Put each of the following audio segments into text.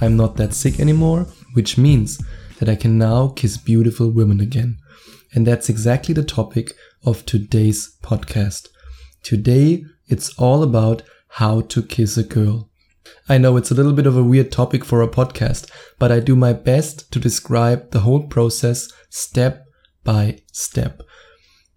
I'm not that sick anymore, which means that I can now kiss beautiful women again. And that's exactly the topic of today's podcast. Today, it's all about how to kiss a girl. I know it's a little bit of a weird topic for a podcast, but I do my best to describe the whole process step by step?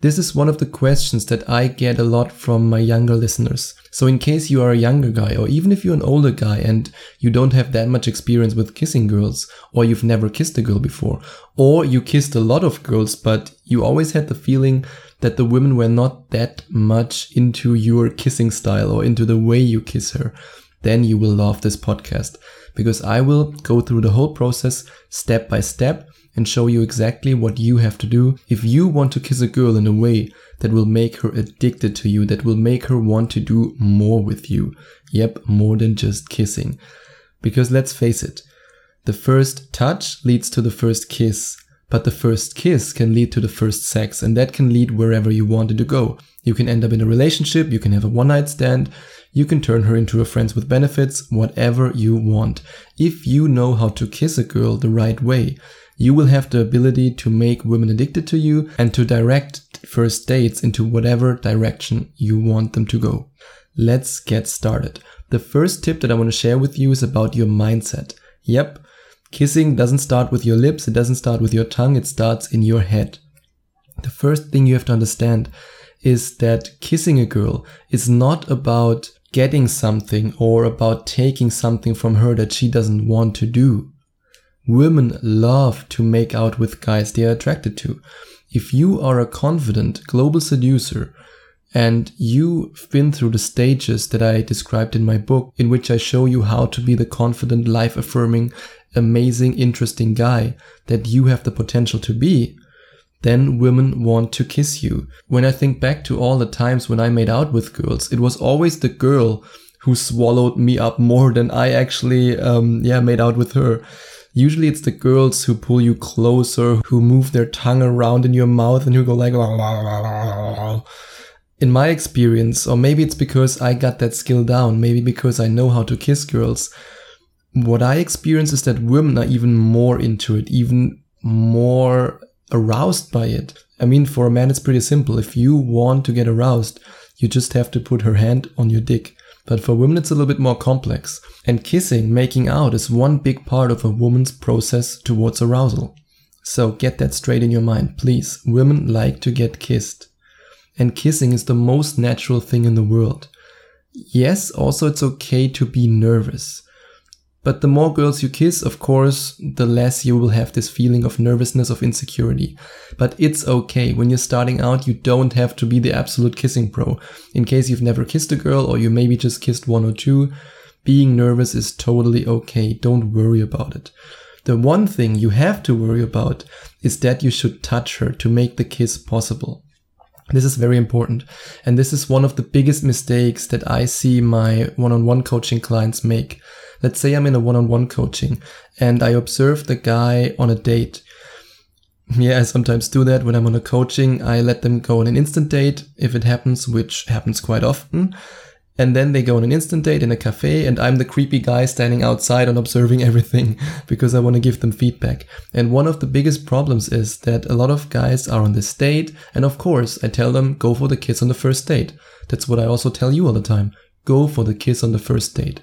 This is one of the questions that I get a lot from my younger listeners. So in case you are a younger guy, or even if you're an older guy and you don't have that much experience with kissing girls, or you've never kissed a girl before, or you kissed a lot of girls, but you always had the feeling that the women were not that much into your kissing style or into the way you kiss her, then you will love this podcast because I will go through the whole process step by step and show you exactly what you have to do if you want to kiss a girl in a way that will make her addicted to you, that will make her want to do more with you. Yep, more than just kissing. Because let's face it, the first touch leads to the first kiss, but the first kiss can lead to the first sex, and that can lead wherever you wanted to go. You can end up in a relationship, you can have a one night stand, you can turn her into a friends with benefits, whatever you want. If you know how to kiss a girl the right way, you will have the ability to make women addicted to you and to direct first dates into whatever direction you want them to go. Let's get started. The first tip that I want to share with you is about your mindset. Yep, kissing doesn't start with your lips, it doesn't start with your tongue, it starts in your head. The first thing you have to understand is that kissing a girl is not about getting something or about taking something from her that she doesn't want to do. Women love to make out with guys they are attracted to. If you are a confident global seducer and you've been through the stages that I described in my book, in which I show you how to be the confident, life affirming, amazing, interesting guy that you have the potential to be, then women want to kiss you. When I think back to all the times when I made out with girls, it was always the girl who swallowed me up more than I actually, um, yeah, made out with her. Usually it's the girls who pull you closer, who move their tongue around in your mouth and who go like, in my experience, or maybe it's because I got that skill down, maybe because I know how to kiss girls. What I experience is that women are even more into it, even more aroused by it. I mean, for a man, it's pretty simple. If you want to get aroused, you just have to put her hand on your dick. But for women, it's a little bit more complex. And kissing, making out, is one big part of a woman's process towards arousal. So get that straight in your mind, please. Women like to get kissed. And kissing is the most natural thing in the world. Yes, also it's okay to be nervous. But the more girls you kiss, of course, the less you will have this feeling of nervousness, of insecurity. But it's okay. When you're starting out, you don't have to be the absolute kissing pro. In case you've never kissed a girl or you maybe just kissed one or two, being nervous is totally okay. Don't worry about it. The one thing you have to worry about is that you should touch her to make the kiss possible. This is very important. And this is one of the biggest mistakes that I see my one-on-one coaching clients make. Let's say I'm in a one-on-one coaching and I observe the guy on a date. Yeah, I sometimes do that when I'm on a coaching. I let them go on an instant date if it happens, which happens quite often. And then they go on an instant date in a cafe and I'm the creepy guy standing outside and observing everything because I want to give them feedback. And one of the biggest problems is that a lot of guys are on this date. And of course, I tell them go for the kiss on the first date. That's what I also tell you all the time. Go for the kiss on the first date.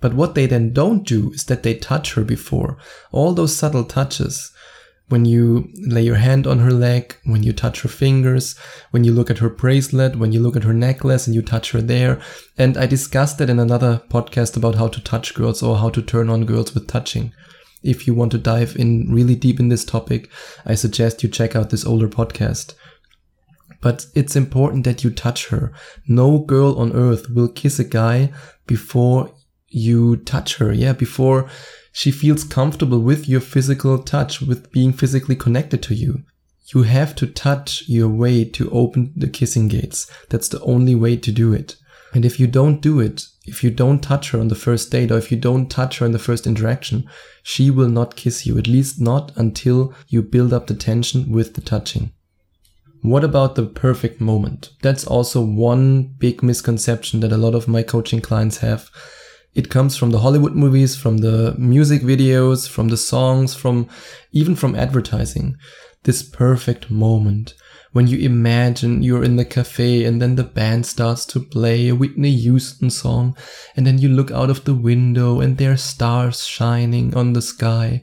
But what they then don't do is that they touch her before. All those subtle touches when you lay your hand on her leg, when you touch her fingers, when you look at her bracelet, when you look at her necklace and you touch her there. And I discussed that in another podcast about how to touch girls or how to turn on girls with touching. If you want to dive in really deep in this topic, I suggest you check out this older podcast. But it's important that you touch her. No girl on earth will kiss a guy before you touch her. Yeah, before She feels comfortable with your physical touch, with being physically connected to you. You have to touch your way to open the kissing gates. That's the only way to do it. And if you don't do it, if you don't touch her on the first date or if you don't touch her in the first interaction, she will not kiss you, at least not until you build up the tension with the touching. What about the perfect moment? That's also one big misconception that a lot of my coaching clients have. It comes from the Hollywood movies, from the music videos, from the songs, from even from advertising. This perfect moment when you imagine you're in the cafe and then the band starts to play a Whitney Houston song and then you look out of the window and there are stars shining on the sky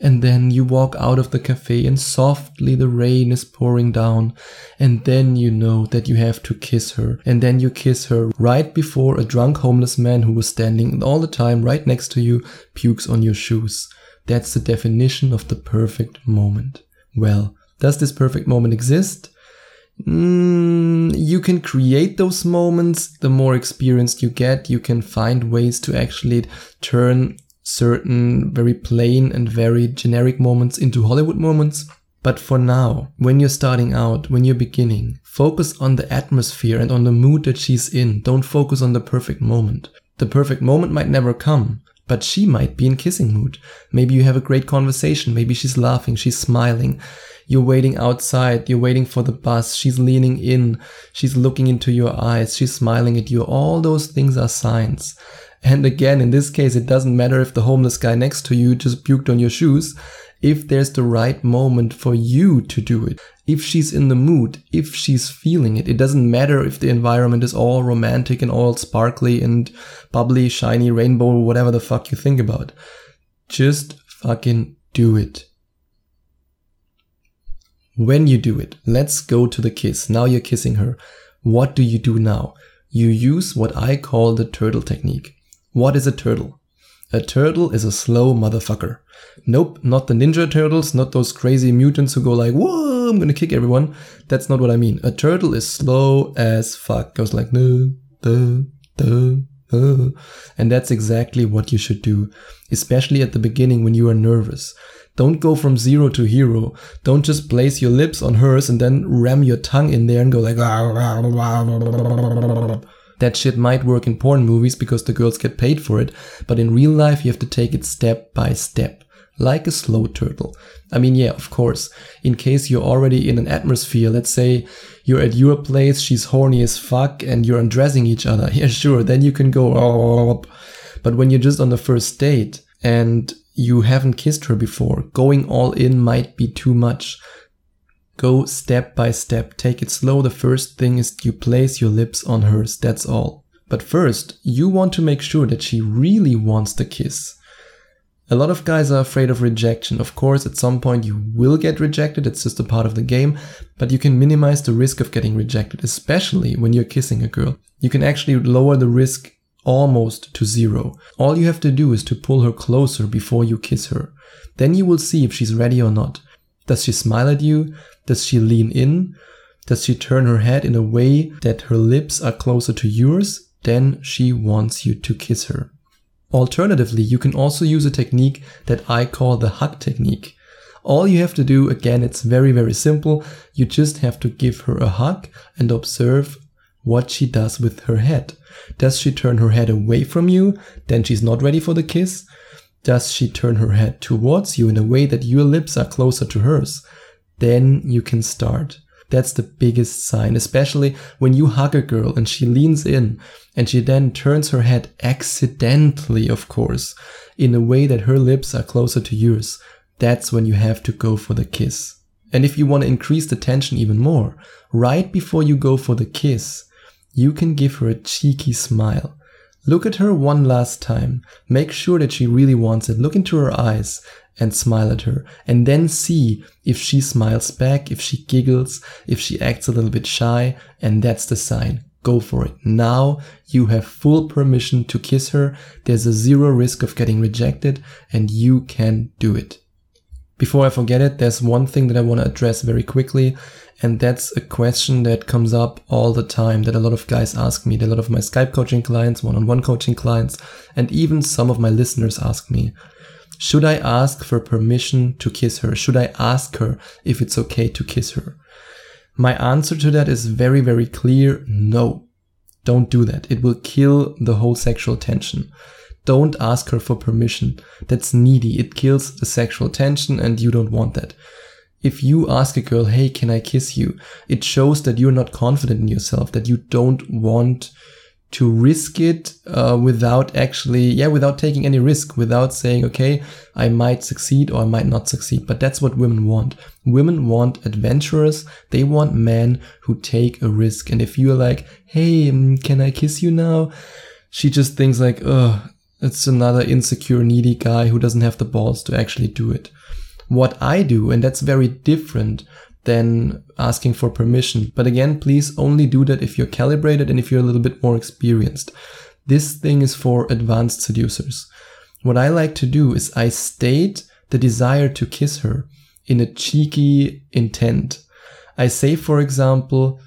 and then you walk out of the cafe and softly the rain is pouring down and then you know that you have to kiss her and then you kiss her right before a drunk homeless man who was standing all the time right next to you pukes on your shoes. That's the definition of the perfect moment. Well, does this perfect moment exist? Mm, you can create those moments. The more experienced you get, you can find ways to actually turn certain very plain and very generic moments into Hollywood moments. But for now, when you're starting out, when you're beginning, focus on the atmosphere and on the mood that she's in. Don't focus on the perfect moment. The perfect moment might never come, but she might be in kissing mood. Maybe you have a great conversation. Maybe she's laughing, she's smiling. You're waiting outside, you're waiting for the bus, she's leaning in, she's looking into your eyes, she's smiling at you. All those things are signs. And again, in this case, it doesn't matter if the homeless guy next to you just puked on your shoes. If there's the right moment for you to do it, if she's in the mood, if she's feeling it, it doesn't matter if the environment is all romantic and all sparkly and bubbly, shiny, rainbow, whatever the fuck you think about. Just fucking do it. When you do it, let's go to the kiss. Now you're kissing her. What do you do now? You use what I call the turtle technique. What is a turtle? A turtle is a slow motherfucker. Nope, not the Ninja Turtles, not those crazy mutants who go like, whoa, I'm gonna kick everyone. That's not what I mean. A turtle is slow as fuck. Goes like, no, duh, duh, duh. And that's exactly what you should do, especially at the beginning when you are nervous. Don't go from zero to hero. Don't just place your lips on hers and then ram your tongue in there and go like, that shit might work in porn movies because the girls get paid for it, but in real life you have to take it step by step. Like a slow turtle. I mean, yeah, of course. In case you're already in an atmosphere, let's say you're at your place, she's horny as fuck, and you're undressing each other. Yeah, sure, then you can go. But when you're just on the first date and you haven't kissed her before, going all in might be too much. Go step by step. Take it slow. The first thing is you place your lips on hers. That's all. But first, you want to make sure that she really wants the kiss. A lot of guys are afraid of rejection. Of course, at some point you will get rejected. It's just a part of the game, but you can minimize the risk of getting rejected, especially when you're kissing a girl. You can actually lower the risk almost to zero. All you have to do is to pull her closer before you kiss her. Then you will see if she's ready or not. Does she smile at you? Does she lean in? Does she turn her head in a way that her lips are closer to yours? Then she wants you to kiss her. Alternatively, you can also use a technique that I call the hug technique. All you have to do, again, it's very, very simple. You just have to give her a hug and observe what she does with her head. Does she turn her head away from you? Then she's not ready for the kiss. Does she turn her head towards you in a way that your lips are closer to hers? Then you can start. That's the biggest sign, especially when you hug a girl and she leans in and she then turns her head accidentally, of course, in a way that her lips are closer to yours. That's when you have to go for the kiss. And if you want to increase the tension even more, right before you go for the kiss, you can give her a cheeky smile. Look at her one last time. Make sure that she really wants it. Look into her eyes and smile at her. And then see if she smiles back, if she giggles, if she acts a little bit shy. And that's the sign. Go for it. Now you have full permission to kiss her. There's a zero risk of getting rejected and you can do it. Before I forget it, there's one thing that I want to address very quickly. And that's a question that comes up all the time that a lot of guys ask me, that a lot of my Skype coaching clients, one on one coaching clients, and even some of my listeners ask me. Should I ask for permission to kiss her? Should I ask her if it's okay to kiss her? My answer to that is very, very clear. No. Don't do that. It will kill the whole sexual tension. Don't ask her for permission. That's needy. It kills the sexual tension and you don't want that. If you ask a girl, hey, can I kiss you? It shows that you're not confident in yourself, that you don't want to risk it uh, without actually, yeah, without taking any risk, without saying, okay, I might succeed or I might not succeed. But that's what women want. Women want adventurers. They want men who take a risk. And if you're like, hey, mm, can I kiss you now? She just thinks like, oh, it's another insecure, needy guy who doesn't have the balls to actually do it. What I do, and that's very different than asking for permission. But again, please only do that if you're calibrated and if you're a little bit more experienced. This thing is for advanced seducers. What I like to do is I state the desire to kiss her in a cheeky intent. I say, for example,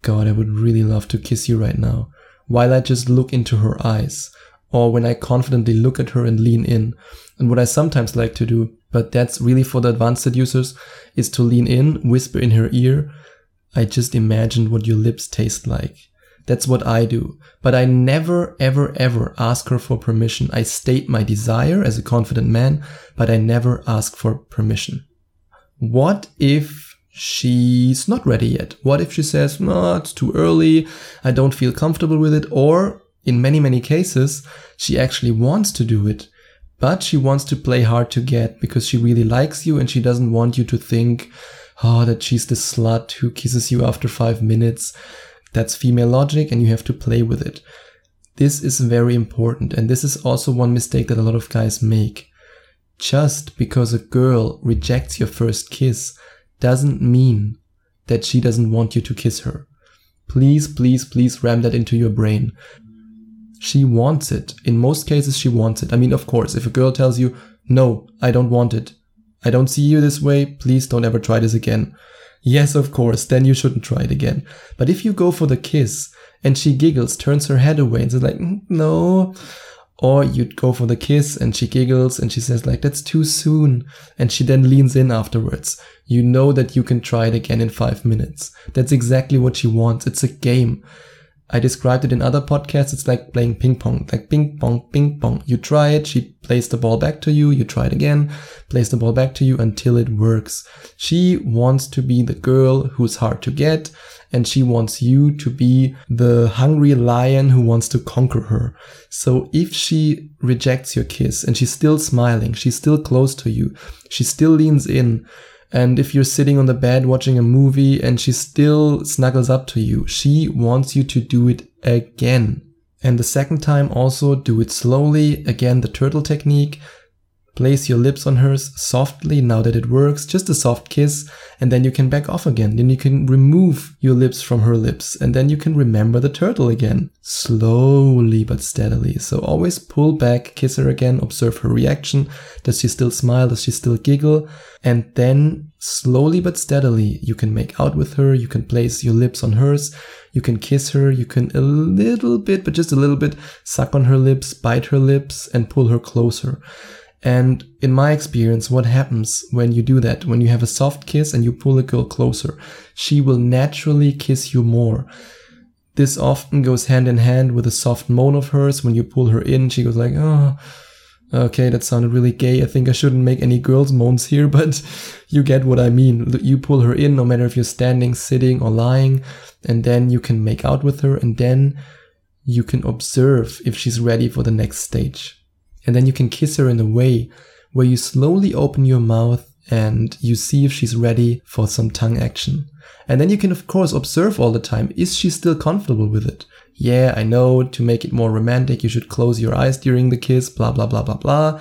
God, I would really love to kiss you right now, while I just look into her eyes, or when I confidently look at her and lean in. And what I sometimes like to do but that's really for the advanced seducers is to lean in, whisper in her ear. I just imagined what your lips taste like. That's what I do. But I never, ever, ever ask her for permission. I state my desire as a confident man, but I never ask for permission. What if she's not ready yet? What if she says, no, it's too early. I don't feel comfortable with it. Or in many, many cases, she actually wants to do it but she wants to play hard to get because she really likes you and she doesn't want you to think, oh, that she's the slut who kisses you after five minutes. That's female logic and you have to play with it. This is very important. And this is also one mistake that a lot of guys make. Just because a girl rejects your first kiss doesn't mean that she doesn't want you to kiss her. Please, please, please ram that into your brain. She wants it. In most cases, she wants it. I mean, of course, if a girl tells you, no, I don't want it. I don't see you this way. Please don't ever try this again. Yes, of course, then you shouldn't try it again. But if you go for the kiss and she giggles, turns her head away and says like, mm, no, or you'd go for the kiss and she giggles and she says like, that's too soon. And she then leans in afterwards. You know that you can try it again in five minutes. That's exactly what she wants. It's a game. I described it in other podcasts. It's like playing ping pong, like ping pong, ping pong. You try it. She plays the ball back to you. You try it again, plays the ball back to you until it works. She wants to be the girl who's hard to get. And she wants you to be the hungry lion who wants to conquer her. So if she rejects your kiss and she's still smiling, she's still close to you, she still leans in, and if you're sitting on the bed watching a movie and she still snuggles up to you, she wants you to do it again. And the second time also do it slowly. Again, the turtle technique. Place your lips on hers softly now that it works, just a soft kiss, and then you can back off again. Then you can remove your lips from her lips, and then you can remember the turtle again. Slowly but steadily. So always pull back, kiss her again, observe her reaction. Does she still smile? Does she still giggle? And then slowly but steadily, you can make out with her, you can place your lips on hers, you can kiss her, you can a little bit, but just a little bit, suck on her lips, bite her lips, and pull her closer. And in my experience, what happens when you do that, when you have a soft kiss and you pull a girl closer, she will naturally kiss you more. This often goes hand in hand with a soft moan of hers. When you pull her in, she goes like, oh, okay, that sounded really gay. I think I shouldn't make any girls moans here, but you get what I mean. You pull her in, no matter if you're standing, sitting, or lying, and then you can make out with her, and then you can observe if she's ready for the next stage. And then you can kiss her in a way where you slowly open your mouth and you see if she's ready for some tongue action. And then you can of course observe all the time, is she still comfortable with it? Yeah, I know to make it more romantic, you should close your eyes during the kiss, blah, blah, blah, blah, blah.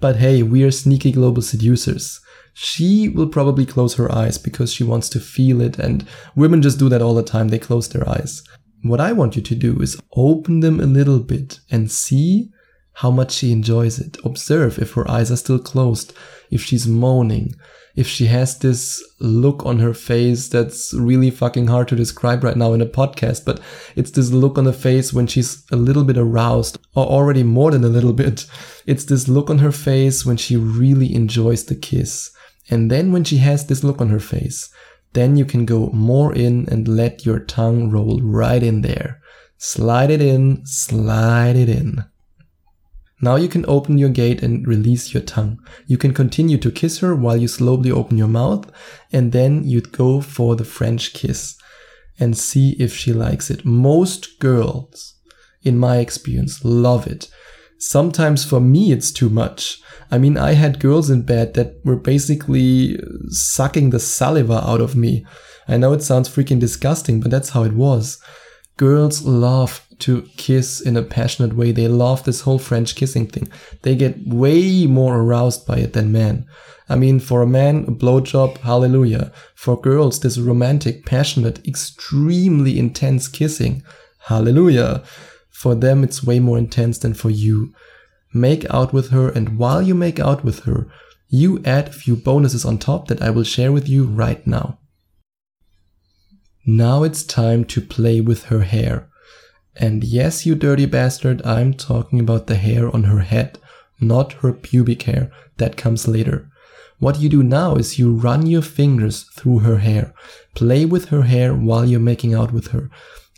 But hey, we are sneaky global seducers. She will probably close her eyes because she wants to feel it and women just do that all the time. They close their eyes. What I want you to do is open them a little bit and see how much she enjoys it. Observe if her eyes are still closed, if she's moaning, if she has this look on her face that's really fucking hard to describe right now in a podcast, but it's this look on the face when she's a little bit aroused or already more than a little bit. It's this look on her face when she really enjoys the kiss. And then when she has this look on her face, then you can go more in and let your tongue roll right in there. Slide it in, slide it in. Now you can open your gate and release your tongue. You can continue to kiss her while you slowly open your mouth and then you'd go for the French kiss and see if she likes it. Most girls, in my experience, love it. Sometimes for me it's too much. I mean, I had girls in bed that were basically sucking the saliva out of me. I know it sounds freaking disgusting, but that's how it was. Girls love to kiss in a passionate way. They love this whole French kissing thing. They get way more aroused by it than men. I mean, for a man, a blowjob, hallelujah. For girls, this romantic, passionate, extremely intense kissing, hallelujah. For them, it's way more intense than for you. Make out with her, and while you make out with her, you add a few bonuses on top that I will share with you right now. Now it's time to play with her hair. And yes, you dirty bastard, I'm talking about the hair on her head, not her pubic hair. That comes later. What you do now is you run your fingers through her hair. Play with her hair while you're making out with her.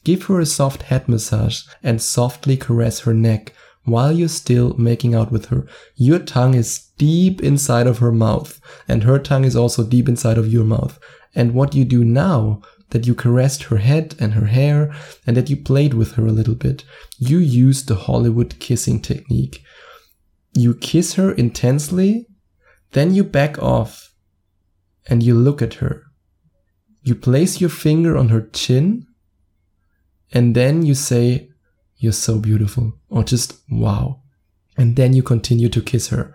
Give her a soft head massage and softly caress her neck while you're still making out with her. Your tongue is deep inside of her mouth and her tongue is also deep inside of your mouth. And what you do now that you caressed her head and her hair and that you played with her a little bit. You used the Hollywood kissing technique. You kiss her intensely, then you back off and you look at her. You place your finger on her chin and then you say, You're so beautiful, or just wow. And then you continue to kiss her.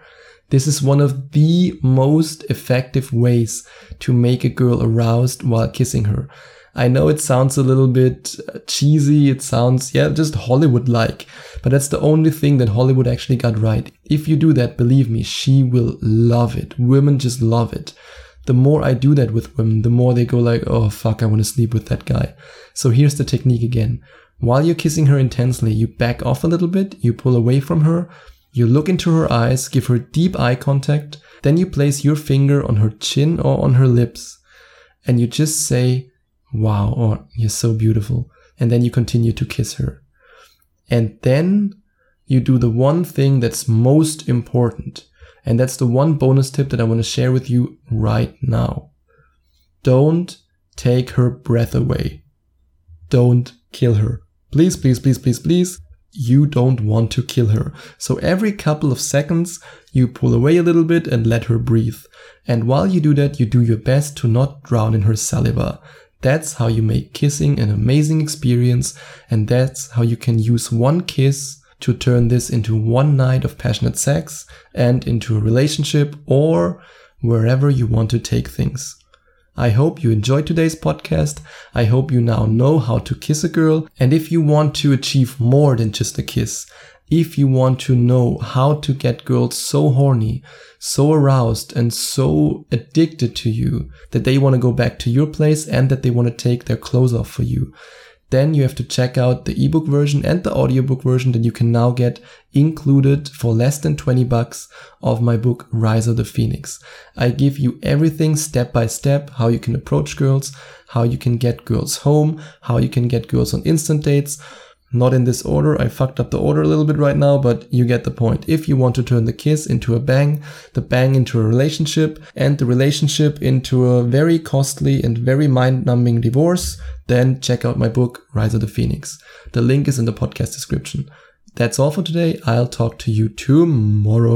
This is one of the most effective ways to make a girl aroused while kissing her. I know it sounds a little bit uh, cheesy. It sounds, yeah, just Hollywood like, but that's the only thing that Hollywood actually got right. If you do that, believe me, she will love it. Women just love it. The more I do that with women, the more they go like, oh fuck, I want to sleep with that guy. So here's the technique again. While you're kissing her intensely, you back off a little bit, you pull away from her, you look into her eyes, give her deep eye contact, then you place your finger on her chin or on her lips, and you just say, wow, or you're so beautiful. And then you continue to kiss her. And then you do the one thing that's most important. And that's the one bonus tip that I want to share with you right now. Don't take her breath away. Don't kill her. Please, please, please, please, please you don't want to kill her. So every couple of seconds, you pull away a little bit and let her breathe. And while you do that, you do your best to not drown in her saliva. That's how you make kissing an amazing experience. And that's how you can use one kiss to turn this into one night of passionate sex and into a relationship or wherever you want to take things. I hope you enjoyed today's podcast. I hope you now know how to kiss a girl. And if you want to achieve more than just a kiss, if you want to know how to get girls so horny, so aroused, and so addicted to you that they want to go back to your place and that they want to take their clothes off for you, then you have to check out the ebook version and the audiobook version that you can now get included for less than 20 bucks of my book Rise of the Phoenix. I give you everything step by step, how you can approach girls, how you can get girls home, how you can get girls on instant dates, not in this order. I fucked up the order a little bit right now, but you get the point. If you want to turn the kiss into a bang, the bang into a relationship, and the relationship into a very costly and very mind numbing divorce, then check out my book, Rise of the Phoenix. The link is in the podcast description. That's all for today. I'll talk to you tomorrow.